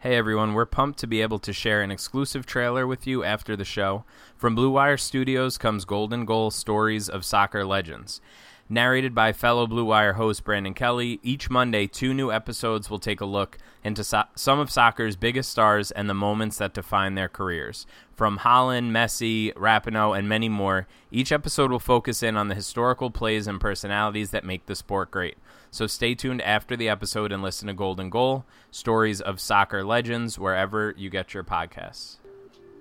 Hey everyone, we're pumped to be able to share an exclusive trailer with you after the show. From Blue Wire Studios comes Golden Goal Stories of Soccer Legends. Narrated by fellow Blue Wire host Brandon Kelly, each Monday, two new episodes will take a look into so- some of soccer's biggest stars and the moments that define their careers. From Holland, Messi, Rapinoe, and many more, each episode will focus in on the historical plays and personalities that make the sport great. So stay tuned after the episode and listen to Golden Goal, stories of soccer legends, wherever you get your podcasts.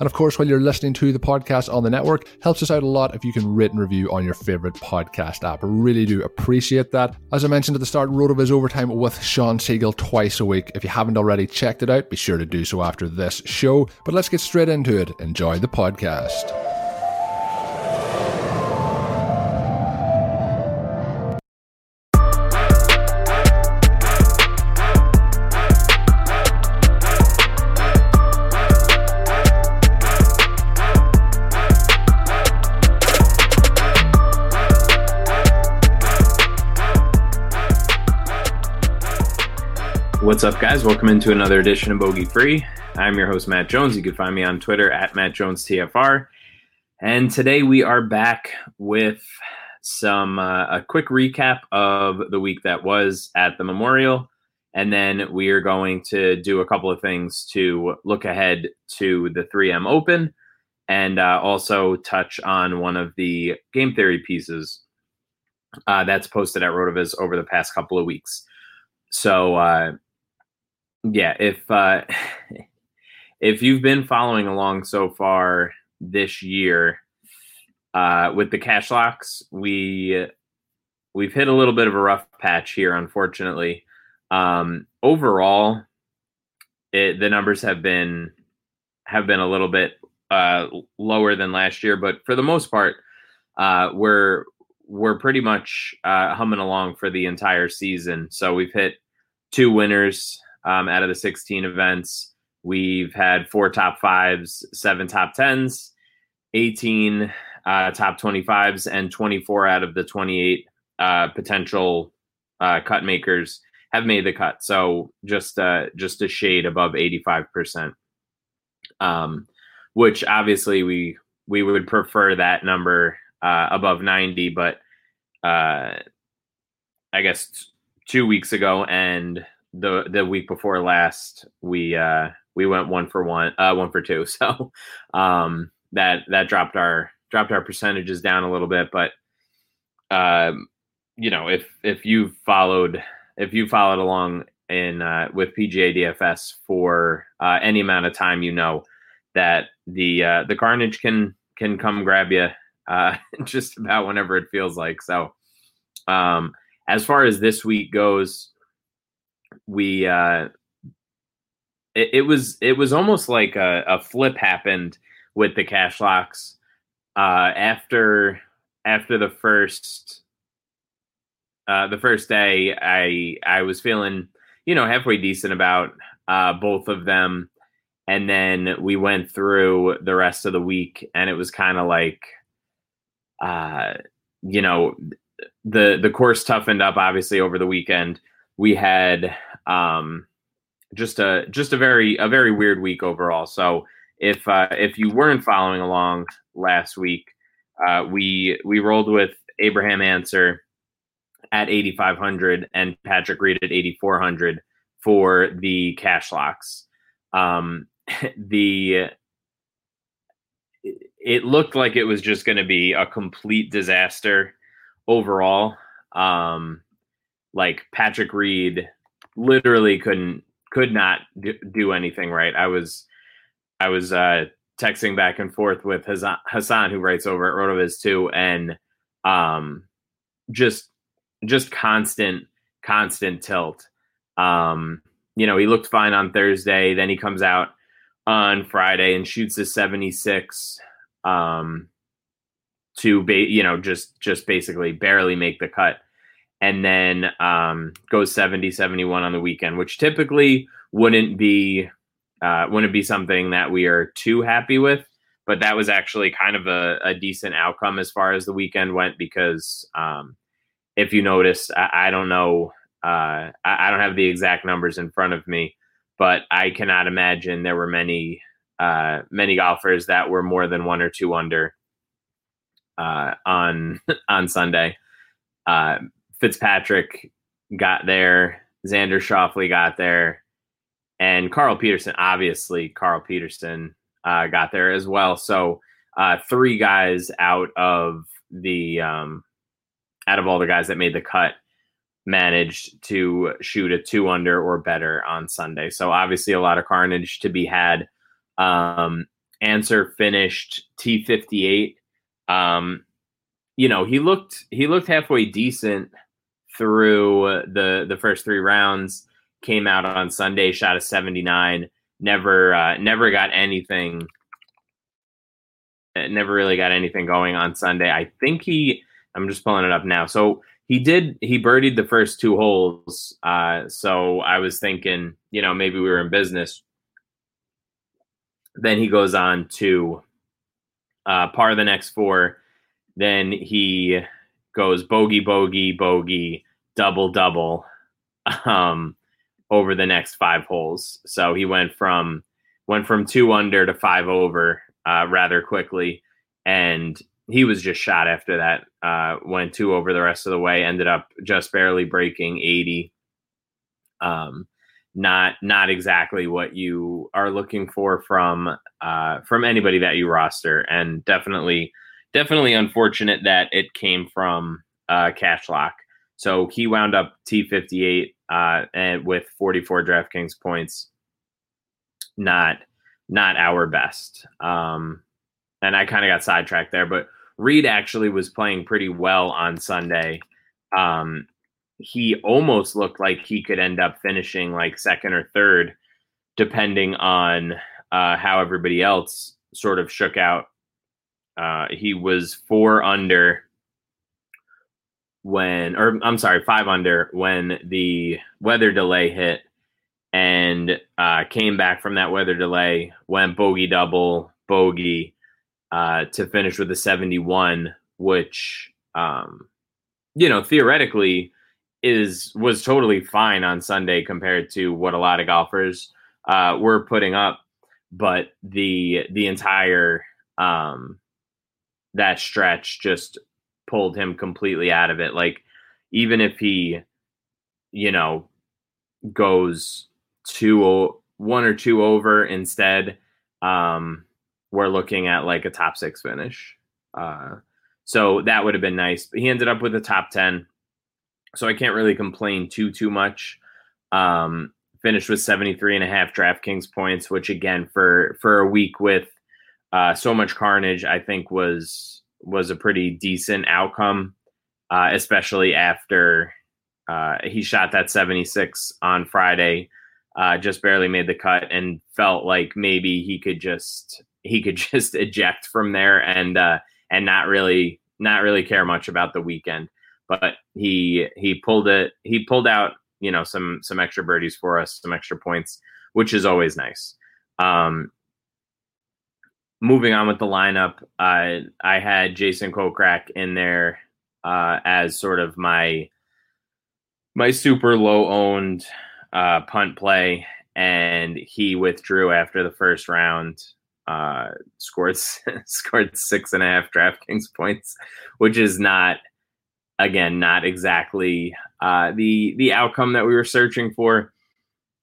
And of course, while you're listening to the podcast on the network, helps us out a lot if you can rate and review on your favorite podcast app. Really do appreciate that. As I mentioned at the start, RotoViz Overtime with Sean Siegele twice a week. If you haven't already checked it out, be sure to do so after this show. But let's get straight into it. Enjoy the podcast. What's up, guys? Welcome into another edition of Bogey Free. I'm your host, Matt Jones. You can find me on Twitter at Matt Jones TFR. And today we are back with some uh, a quick recap of the week that was at the Memorial, and then we are going to do a couple of things to look ahead to the 3M Open, and uh, also touch on one of the game theory pieces uh, that's posted at Rotoviz over the past couple of weeks. So uh, yeah, if uh, if you've been following along so far this year uh, with the cash locks, we we've hit a little bit of a rough patch here, unfortunately. Um, overall, it, the numbers have been have been a little bit uh, lower than last year, but for the most part, uh, we're we're pretty much uh, humming along for the entire season. So we've hit two winners um, out of the 16 events. We've had four top fives, seven top tens, 18 uh, top 25s, and 24 out of the 28 uh, potential uh, cut makers have made the cut. So just uh, just a shade above 85 percent, um, which obviously we we would prefer that number uh, above 90, but uh, I guess two weeks ago, and the the week before last, we uh, we went one for one, uh, one for two. So um, that that dropped our dropped our percentages down a little bit, but um, you know, if if you followed if you followed along in uh, with PGA DFS for uh, any amount of time, you know that the uh, the carnage can can come grab you uh, just about whenever it feels like. So, um, as far as this week goes, we uh, it, it was it was almost like a, a flip happened with the cash locks uh, after after the first uh, the first day. I I was feeling you know halfway decent about uh, both of them and then we went through the rest of the week and it was kind of like uh you know the the course toughened up obviously over the weekend we had um just a just a very a very weird week overall so if uh if you weren't following along last week uh we we rolled with abraham Ancer at 8500 and patrick reed at 8400 for the cash locks um the it looked like it was just going to be a complete disaster overall. Um, like Patrick Reed literally couldn't could not do anything right. I was I was uh, texting back and forth with Hassan, who writes over at Rotoviz too, and um, just just constant constant tilt. Um, you know, he looked fine on Thursday. Then he comes out on Friday and shoots a 76 um, to ba- you know just just basically barely make the cut and then um, goes 70 71 on the weekend which typically wouldn't be uh, wouldn't be something that we are too happy with but that was actually kind of a, a decent outcome as far as the weekend went because um, if you notice I, I don't know uh, I, I, don't have the exact numbers in front of me but I cannot imagine there were many uh, many golfers that were more than one or two under uh, on on Sunday. Fitzpatrick got there, Xander Schauffele got there, and Carl Peterson. Obviously, Carl Peterson uh, got there as well. So uh, three guys out of the um, out of all the guys that made the cut managed to shoot a two under or better on Sunday. So obviously a lot of carnage to be had. Um, Ancer finished T58. Um, you know, he looked he looked halfway decent through the the first three rounds. Came out on Sunday, shot a 79. Never uh, never got anything. Never really got anything going on Sunday. I think he. I'm just pulling it up now. So he did he birdied the first two holes uh, so i was thinking you know maybe we were in business then he goes on to uh, par the next four then he goes bogey bogey bogey double double um, over the next five holes so he went from went from two under to five over uh, rather quickly and he was just shot after that. Uh, went two over the rest of the way. Ended up just barely breaking eighty. Um, not not exactly what you are looking for from uh, from anybody that you roster, and definitely definitely unfortunate that it came from uh, Cash Lock. So he wound up T fifty eight uh, and with forty four DraftKings points. Not not our best. Um, and I kind of got sidetracked there, but Reed actually was playing pretty well on Sunday. Um, he almost looked like he could end up finishing like second or third, depending on uh, how everybody else sort of shook out. Uh, he was four under when, or I'm sorry, five under when the weather delay hit and uh, came back from that weather delay, went bogey double, bogey, uh, to finish with a 71, which, um, you know, theoretically is was totally fine on Sunday compared to what a lot of golfers uh, were putting up. But the the entire um, that stretch just pulled him completely out of it. Like even if he you know, goes two one or two over instead, um, we're looking at like a top six finish. Uh, so that would have been nice. But he ended up with a top ten, so I can't really complain too too much. Um, finished with 73 and a half DraftKings points, which again for for a week with uh, so much carnage, I think was was a pretty decent outcome, uh, especially after uh, he shot that 76 on Friday, uh, just barely made the cut, and felt like maybe he could just he could just eject from there and uh, and not really not really care much about the weekend. But he he pulled it he pulled out you know some some extra birdies for us, some extra points, which is always nice. Um, moving on with the lineup, uh, I had Jason Kokrak in there uh, as sort of my my super low owned uh, punt play, and he withdrew after the first round. Uh, scored scored six and a half DraftKings points, which is not again not exactly uh, the the outcome that we were searching for.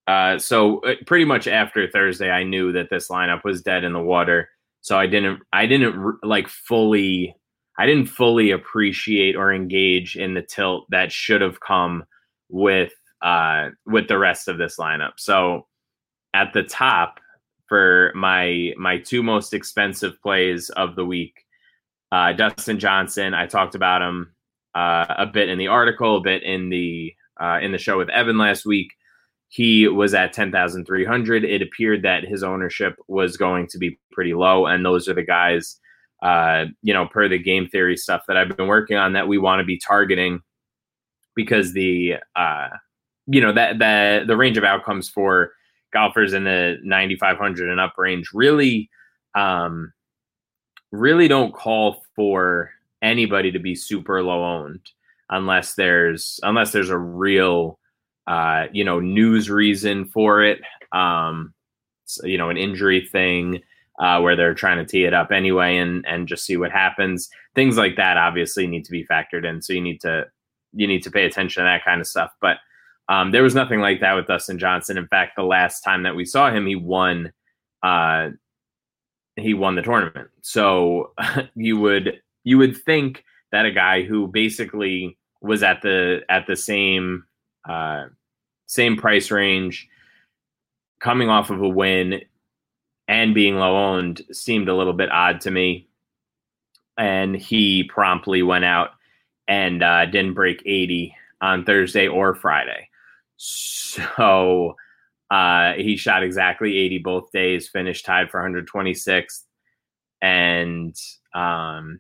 Uh, so uh, pretty much after Thursday, I knew that this lineup was dead in the water. So I didn't I didn't like fully I didn't fully appreciate or engage in the tilt that should have come with uh, with the rest of this lineup. So at the top for my my two most expensive plays of the week, uh, Dustin Johnson. I talked about him uh, a bit in the article, a bit in the uh, in the show with Evan last week. He was at ten thousand three hundred. It appeared that his ownership was going to be pretty low, and those are the guys, uh, you know, per the game theory stuff that I've been working on that we want to be targeting because the uh, you know that the the range of outcomes for golfers in the 9500 and up range really um really don't call for anybody to be super low owned unless there's unless there's a real uh you know news reason for it um so, you know an injury thing uh, where they're trying to tee it up anyway and and just see what happens things like that obviously need to be factored in so you need to you need to pay attention to that kind of stuff. But um, there was nothing like that with Dustin Johnson. In fact, the last time that we saw him, he won. Uh, he won the tournament. So you would you would think that a guy who basically was at the at the same uh, same price range, coming off of a win and being low owned seemed a little bit odd to me. And he promptly went out and uh, didn't break 80 on Thursday or Friday. So uh, he shot exactly 80 both days, finished tied for 126th. And um,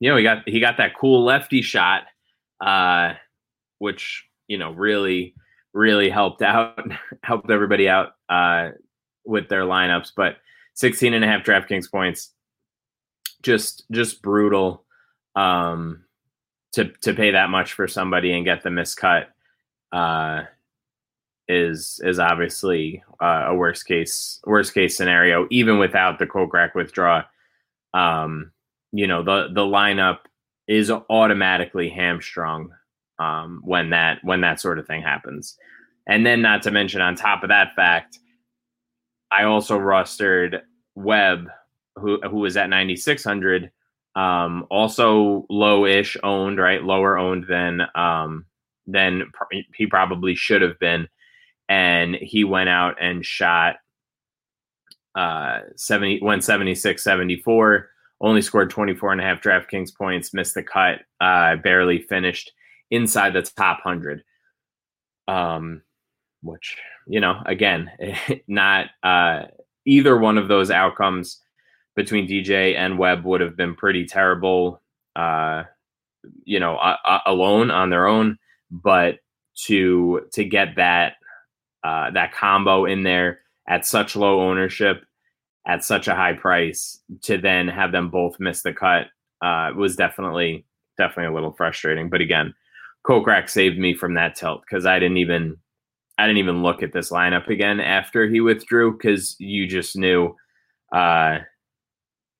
you know, he got he got that cool lefty shot, uh, which you know really really helped out helped everybody out uh, with their lineups. But 16 and a half DraftKings points, just just brutal. Um, to to pay that much for somebody and get the miscut uh, is is obviously uh, a worst case worst case scenario. Even without the Kokrak withdraw, um, you know the the lineup is automatically hamstrung um, when that when that sort of thing happens. And then, not to mention, on top of that fact, I also rostered Webb, who who was at ninety six hundred um, also low-ish owned, right? Lower owned than um, than he probably should have been, and he went out and shot uh 70 went 76 74 only scored 24 and a half DraftKings points, missed the cut, uh, barely finished inside the top 100. Um, which, you know, again, not uh, either one of those outcomes between DJ and Webb would have been pretty terrible, uh, you know, alone on their own. But to to get that uh, that combo in there at such low ownership, at such a high price, to then have them both miss the cut uh, was definitely definitely a little frustrating. But again, Kokrak saved me from that tilt because I didn't even I didn't even look at this lineup again after he withdrew because you just knew uh,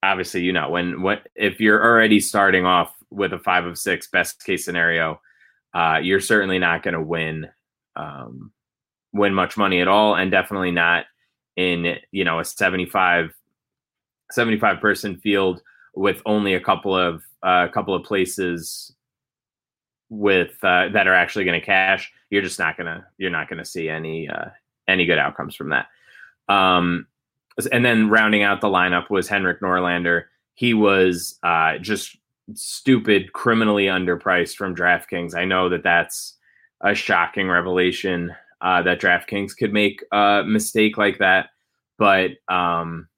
obviously you know when what if you're already starting off with a five of six best case scenario uh, you're certainly not going to win um, win much money at all, and definitely not in you know a 75 75 person field with only a couple of a uh, couple of places with uh, that are actually going to cash. You're just not gonna you're not gonna see any uh, any good outcomes from that. Um, and then rounding out the lineup was Henrik Norlander. He was uh, just stupid, criminally underpriced from DraftKings. I know that that's a shocking revelation uh, that DraftKings could make a mistake like that, but um,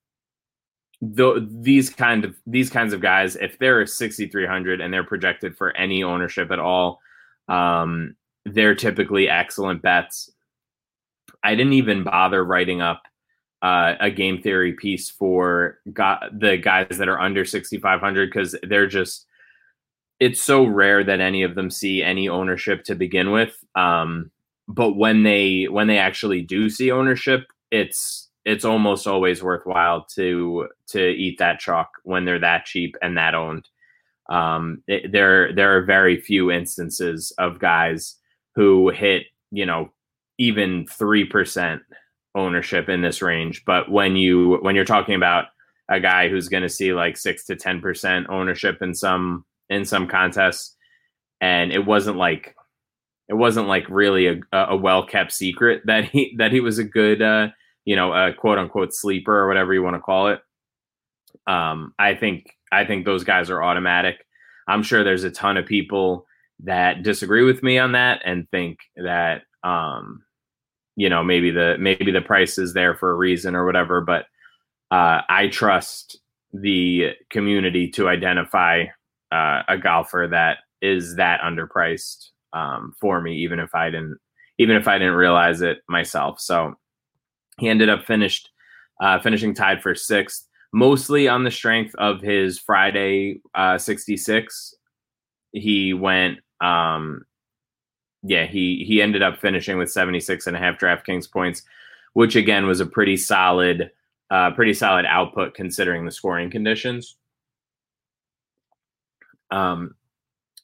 the, these kind of these kinds of guys, if they're 6,300 and they're projected for any ownership at all, um, they're typically excellent bets. I didn't even bother writing up uh, a game theory piece for the guys that are under 6,500 because they're just it's so rare that any of them see any ownership to begin with. Um, but when they when they actually do see ownership, it's it's almost always worthwhile to to eat that chalk when they're that cheap and that owned. Um, it, there there are very few instances of guys who hit you know even three percent ownership in this range. But when you when you're talking about a guy who's going to see like six to ten percent ownership in some in some contests, and it wasn't like it wasn't like really a, a well kept secret that he that he was a good uh, you know a quote unquote sleeper or whatever you want to call it. Um, I think I think those guys are automatic. I'm sure there's a ton of people that disagree with me on that and think that um, you know maybe the maybe the price is there for a reason or whatever. But uh, I trust the community to identify uh, a golfer that is that underpriced um, for me, even if I didn't even if I didn't realize it myself. So he ended up finished uh, finishing tied for sixth, mostly on the strength of his Friday uh, 66. He went, um, yeah, he he ended up finishing with 76 and a half DraftKings points, which again was a pretty solid, uh, pretty solid output considering the scoring conditions. Um,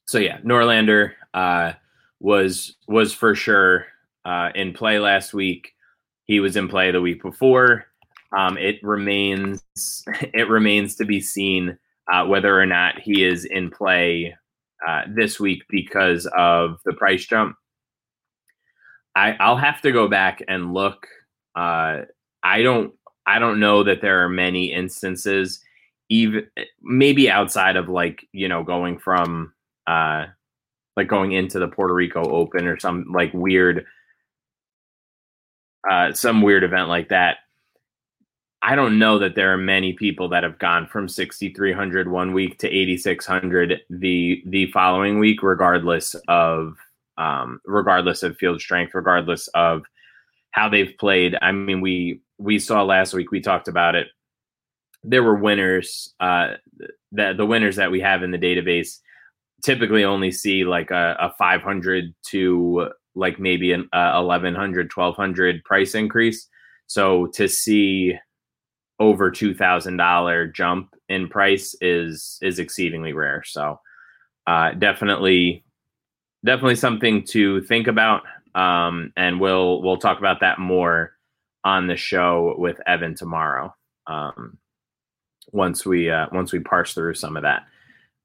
so yeah, Norlander uh, was was for sure uh, in play last week. He was in play the week before. Um, it remains it remains to be seen uh, whether or not he is in play uh, this week because of the price jump. I, I'll have to go back and look. Uh, I don't I don't know that there are many instances even maybe outside of like you know going from uh like going into the Puerto Rico Open or some like weird uh some weird event like that I don't know that there are many people that have gone from 6300 one week to 8600 the the following week regardless of um regardless of field strength regardless of how they've played. I mean we we saw last week we talked about it. There were winners uh, that the winners that we have in the database typically only see like a, a 500 to like maybe an uh, 1100 1200 price increase so to see over $2000 jump in price is is exceedingly rare so uh, definitely definitely something to think about um, and we'll we'll talk about that more on the show with evan tomorrow um, once we uh, once we parse through some of that.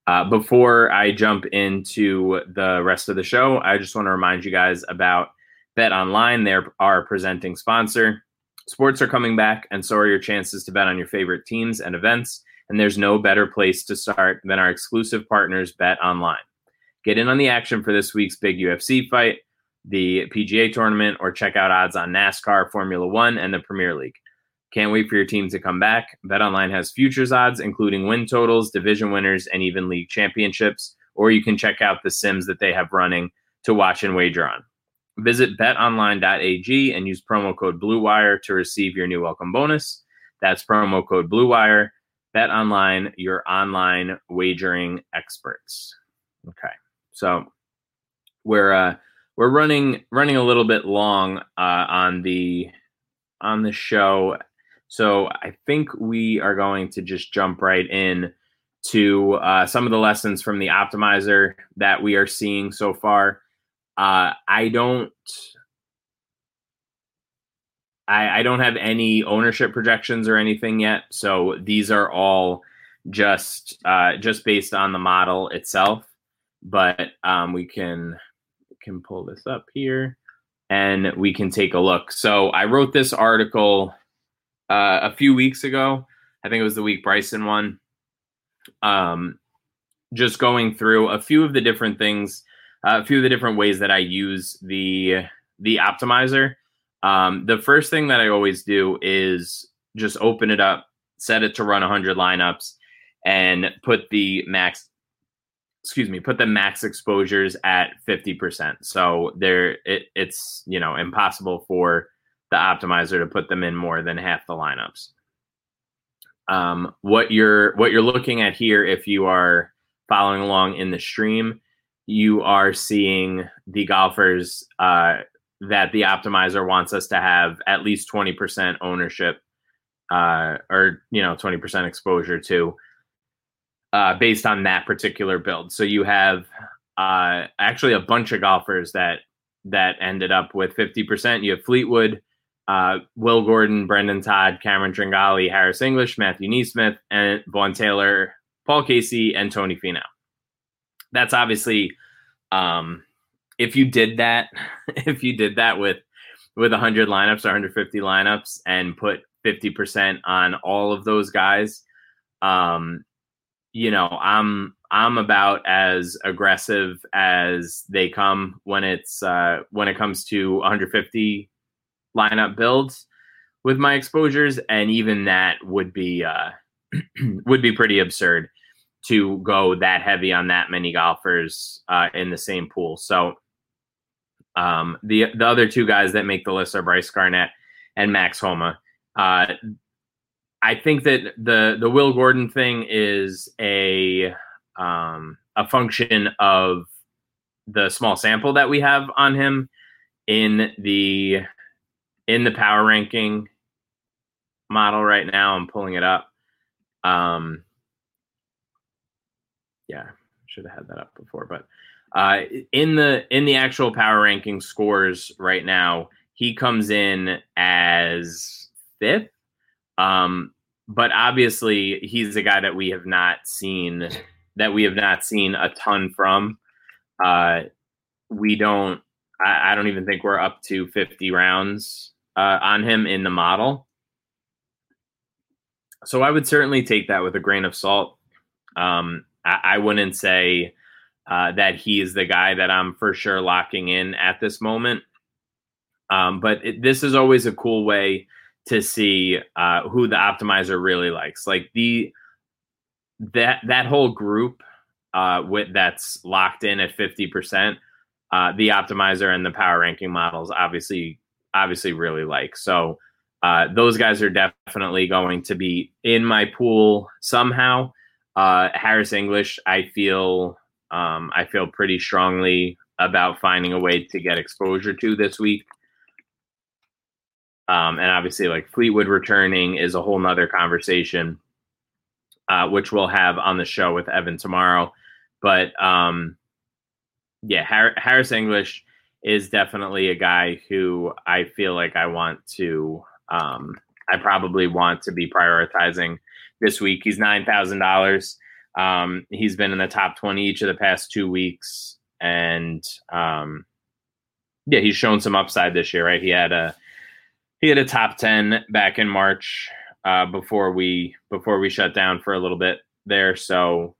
Uh, before I jump into the rest of the show, I just want to remind you guys about Bet Online. They're our presenting sponsor. Sports are coming back, and so are your chances to bet on your favorite teams and events. And there's no better place to start than our exclusive partners, Bet Online. Get in on the action for this week's big UFC fight, the PGA tournament, or check out odds on NASCAR, Formula One, and the Premier League. Can't wait for your team to come back. BetOnline has futures odds, including win totals, division winners, and even league championships. Or you can check out the sims that they have running to watch and wager on. Visit betonline.ag and use promo code BLUEWIRE to receive your new welcome bonus. That's promo code BLUEWIRE. BetOnline, your online wagering experts. Okay, so we're uh, we're running running a little bit long uh, on the on the show so I think we are going to just jump right in to uh, some of the lessons from the optimizer that we are seeing so far. Uh, I don't, I, I don't have any ownership projections or anything yet, so these are all just uh, just based on the model itself. But um, we can can pull this up here and we can take a look. So I wrote this article uh, a few weeks ago. I think it was the week Bryson won. Um, just going through a few of the different things, uh, a few of the different ways that I use the the optimizer. Um, the first thing that I always do is just open it up, set it to run 100 lineups, and put the max excuse me put the max exposures at 50% so there it, it's you know impossible for the optimizer to put them in more than half the lineups um, what you're what you're looking at here if you are following along in the stream you are seeing the golfers uh, that the optimizer wants us to have at least 20% ownership uh, or you know 20% exposure to uh, based on that particular build. So you have uh, actually a bunch of golfers that that ended up with 50%. You have Fleetwood, uh, Will Gordon, Brendon Todd, Cameron Tringale, Harris English, Matthew NeSmith, and Vaughn Taylor, Paul Casey, and Tony Finau. That's obviously um, if you did that, if you did that with with 100 lineups or 150 lineups and put 50% on all of those guys, um, you know, I'm I'm about as aggressive as they come when it's uh, when it comes to 150 lineup builds with my exposures, and even that would be uh, would be pretty absurd to go that heavy on that many golfers uh, in the same pool. So um, the the other two guys that make the list are Brice Garnett and Max Homa. Uh, I think that the the Will Gordon thing is a um, a function of the small sample that we have on him in the in the power ranking model right now. I'm pulling it up. Um, yeah, should have had that up before, but uh, in the in the actual power ranking scores right now, he comes in as fifth um, but obviously, he's a guy that we have not seen that we have not seen a ton from. Uh, we don't. I, I don't even think we're up to 50 rounds uh, on him in the model. So I would certainly take that with a grain of salt. Um, I, I, wouldn't say uh, that he is the guy that I'm for sure locking in at this moment. Um, but it, this is always a cool way to see uh, who the optimizer really likes. Like the that that whole group uh, with that's locked in at fifty percent. Uh, the optimizer and the power ranking models obviously obviously really like. So uh, those guys are definitely going to be in my pool somehow. Uh, Harris English, I feel um, I feel pretty strongly about finding a way to get exposure to this week. Um, and obviously, like Fleetwood returning is a whole nother conversation, uh, which we'll have on the show with Evan tomorrow. But um, yeah, Har- Harris English is definitely a guy who I feel like I want to, um, I probably want to be prioritizing this week. He's $9,000. Um, he's been in the top 20 each of the past two weeks. And um, yeah, he's shown some upside this year, right? He had a, he had a top 10 back in March uh, before we before we shut down for a little bit there. So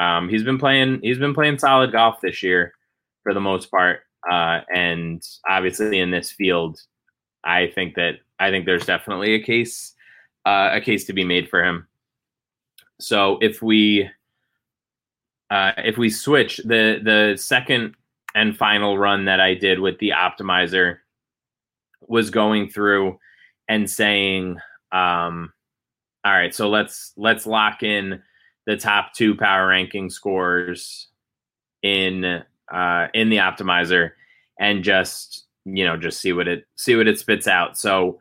um, he's been playing he's been playing solid golf this year for the most part. Uh, and obviously in this field, I think that I think there's definitely a case uh, a case to be made for him. So if we uh, if we switch the the second and final run that I did with the optimizer was going through and saying, um, all right, so let's let's lock in the top two power ranking scores in uh, in the optimizer and just you know just see what it see what it spits out. So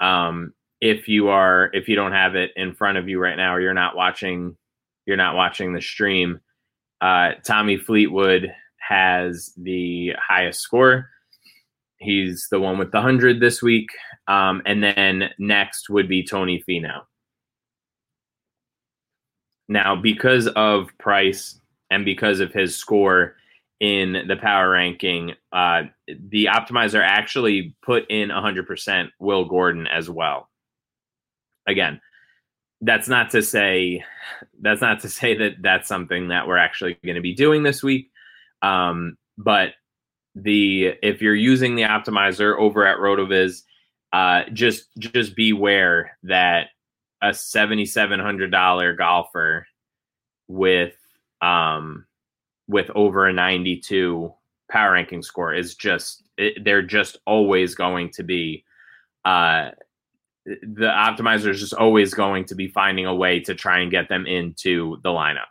um, if you are if you don't have it in front of you right now or you're not watching you're not watching the stream, uh, Tommy Fleetwood has the highest score He's the one with the 100 this week. Um, and then next would be Tony Finau. Now, because of price and because of his score in the power ranking, uh, the optimizer actually put in 100% Will Gordon as well. Again, that's not to say that's not to say that that's something that we're actually going to be doing this week. Um, but the if you're using the optimizer over at Rotoviz, uh, just just beware that a seventy seven hundred dollar golfer with um with over a ninety two power ranking score is just it, they're just always going to be uh the optimizer is just always going to be finding a way to try and get them into the lineup.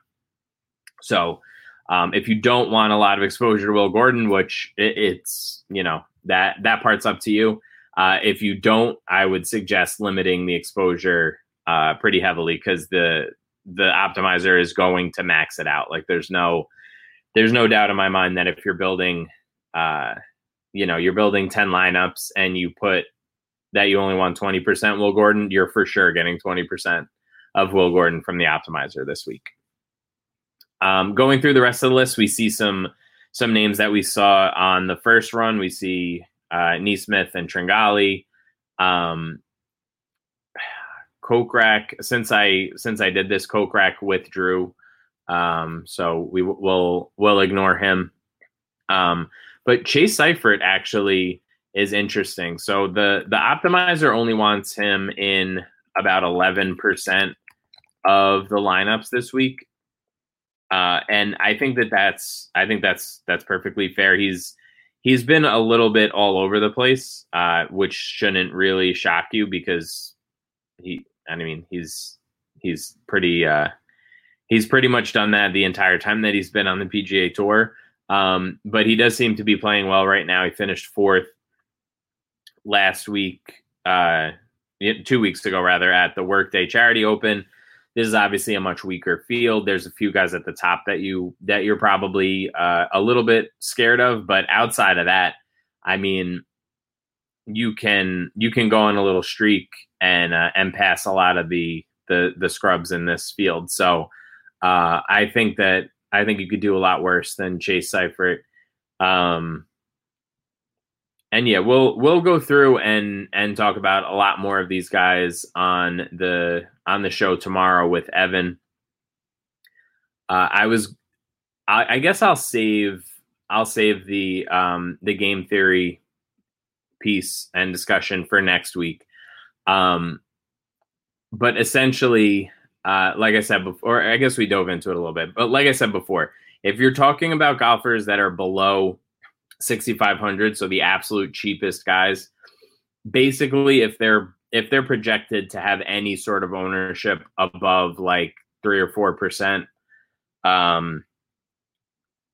So um, if you don't want a lot of exposure to Will Gordon, which it, it's you know that that part's up to you. Uh, if you don't, I would suggest limiting the exposure uh, pretty heavily because the the optimizer is going to max it out. Like there's no there's no doubt in my mind that if you're building uh, you know you're building 10 lineups and you put that you only want 20% Will Gordon, you're for sure getting 20% of Will Gordon from the optimizer this week. Um, going through the rest of the list, we see some some names that we saw on the first run. We see uh, NeSmith and Tringale. Um, Kokrak, since I since I did this, Kokrak withdrew, um, so we will we'll ignore him. Um, but Chase Seiffert actually is interesting. So the the optimizer only wants him in about eleven percent of the lineups this week. Uh, and I think that that's I think that's that's perfectly fair. He's he's been a little bit all over the place, uh, which shouldn't really shock you because he I mean he's he's pretty uh, he's pretty much done that the entire time that he's been on the PGA Tour. Um, but he does seem to be playing well right now. He finished fourth last week, uh, two weeks ago rather, at the Workday Charity Open. This is obviously a much weaker field. There's a few guys at the top that you that you're probably uh, a little bit scared of, but outside of that, I mean, you can you can go on a little streak and uh, and pass a lot of the the the scrubs in this field. So uh, I think that I think you could do a lot worse than Chase Seiffert. Um, and yeah, we'll we'll go through and and talk about a lot more of these guys on the on the show tomorrow with Evan. Uh, I was, I, I, guess I'll save I'll save the um, the game theory piece and discussion for next week. Um, but essentially, uh, like I said before, I guess we dove into it a little bit. But like I said before, if you're talking about golfers that are below 6500 so the absolute cheapest guys basically if they're if they're projected to have any sort of ownership above like 3 or 4% um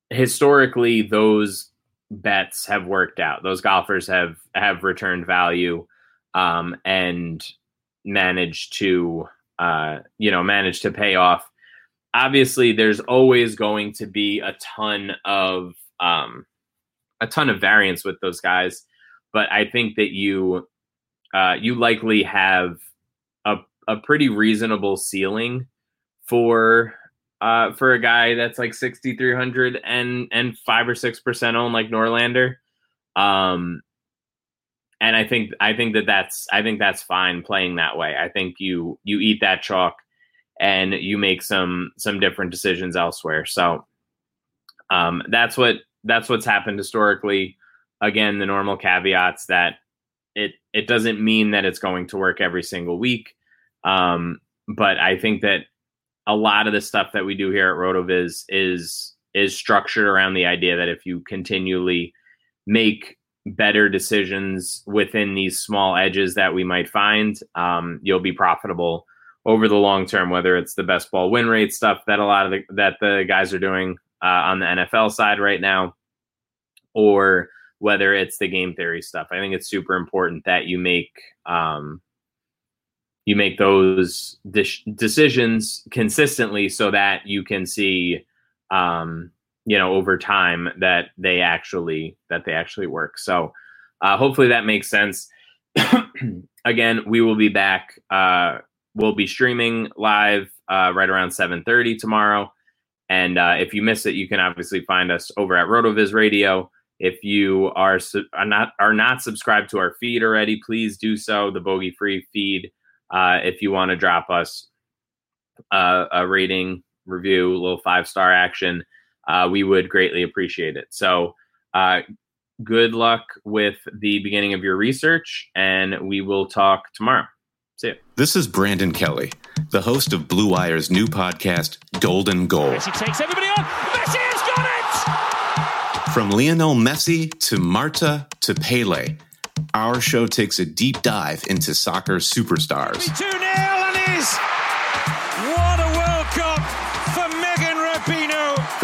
historically those bets have worked out those golfers have have returned value um and managed to uh you know managed to pay off obviously there's always going to be a ton of um a ton of variance with those guys, but I think that you uh, you likely have a a pretty reasonable ceiling for uh, for a guy that's like 6300 and and 5 or 6% owned like Norlander. Um and I think I think that that's I think that's fine playing that way. I think you you eat that chalk and you make some some different decisions elsewhere. So um, that's what that's what's happened historically. Again, the normal caveats that it it doesn't mean that it's going to work every single week. Um, but I think that a lot of the stuff that we do here at Rotoviz is is structured around the idea that if you continually make better decisions within these small edges that we might find, um, you'll be profitable over the long term. Whether it's the best ball win rate stuff that a lot of the, that the guys are doing, uh, on the NFL side right now, or whether it's the game theory stuff. I think it's super important that you make um, you make those de- decisions consistently so that you can see um, you know over time that they actually that they actually work. So uh, hopefully that makes sense. Again, we will be back. Uh, we'll be streaming live uh, right around 7:30 tomorrow. And uh, if you miss it, you can obviously find us over at Rotoviz Radio. If you are, su- are not are not subscribed to our feed already, please do so. The Bogey Free feed. Uh, if you want to drop us uh, a rating, review, a little five star action, uh, we would greatly appreciate it. So, uh, good luck with the beginning of your research, and we will talk tomorrow. See you. This is Brandon Kelly, the host of Blue Wire's new podcast, Golden Goal. Messi takes everybody on. Messi has got it! From Lionel Messi to Marta to Pele, our show takes a deep dive into soccer superstars. 2 0 and is.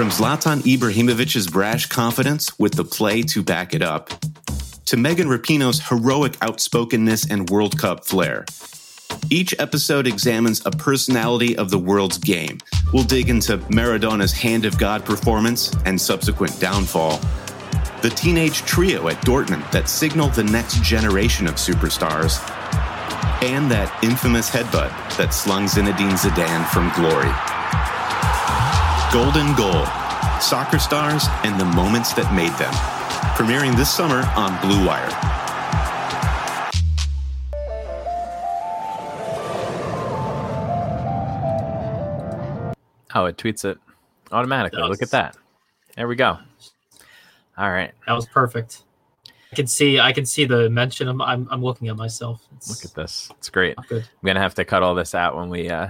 From Zlatan Ibrahimovic's brash confidence with the play to back it up, to Megan Rapinoe's heroic outspokenness and World Cup flair. Each episode examines a personality of the world's game. We'll dig into Maradona's Hand of God performance and subsequent downfall, the teenage trio at Dortmund that signaled the next generation of superstars, and that infamous headbutt that slung Zinedine Zidane from glory. Golden Goal Soccer Stars and the Moments That Made Them. Premiering this summer on Blue Wire. Oh, it tweets it automatically. Look at that. There we go. All right. That was perfect. I can see. I can see the mention. I'm. I'm, I'm looking at myself. It's Look at this. It's great. good. I'm gonna have to cut all this out when we. uh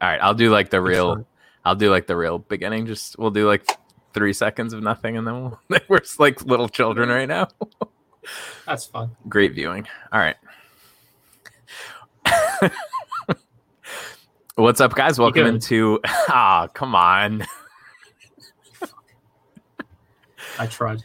All right, I'll do like the real. I'll do like the real beginning. Just we'll do like three seconds of nothing, and then we'll. We're just like little children right now. That's fun. Great viewing. All right. What's up, guys? Welcome into. Ah, come on. I tried.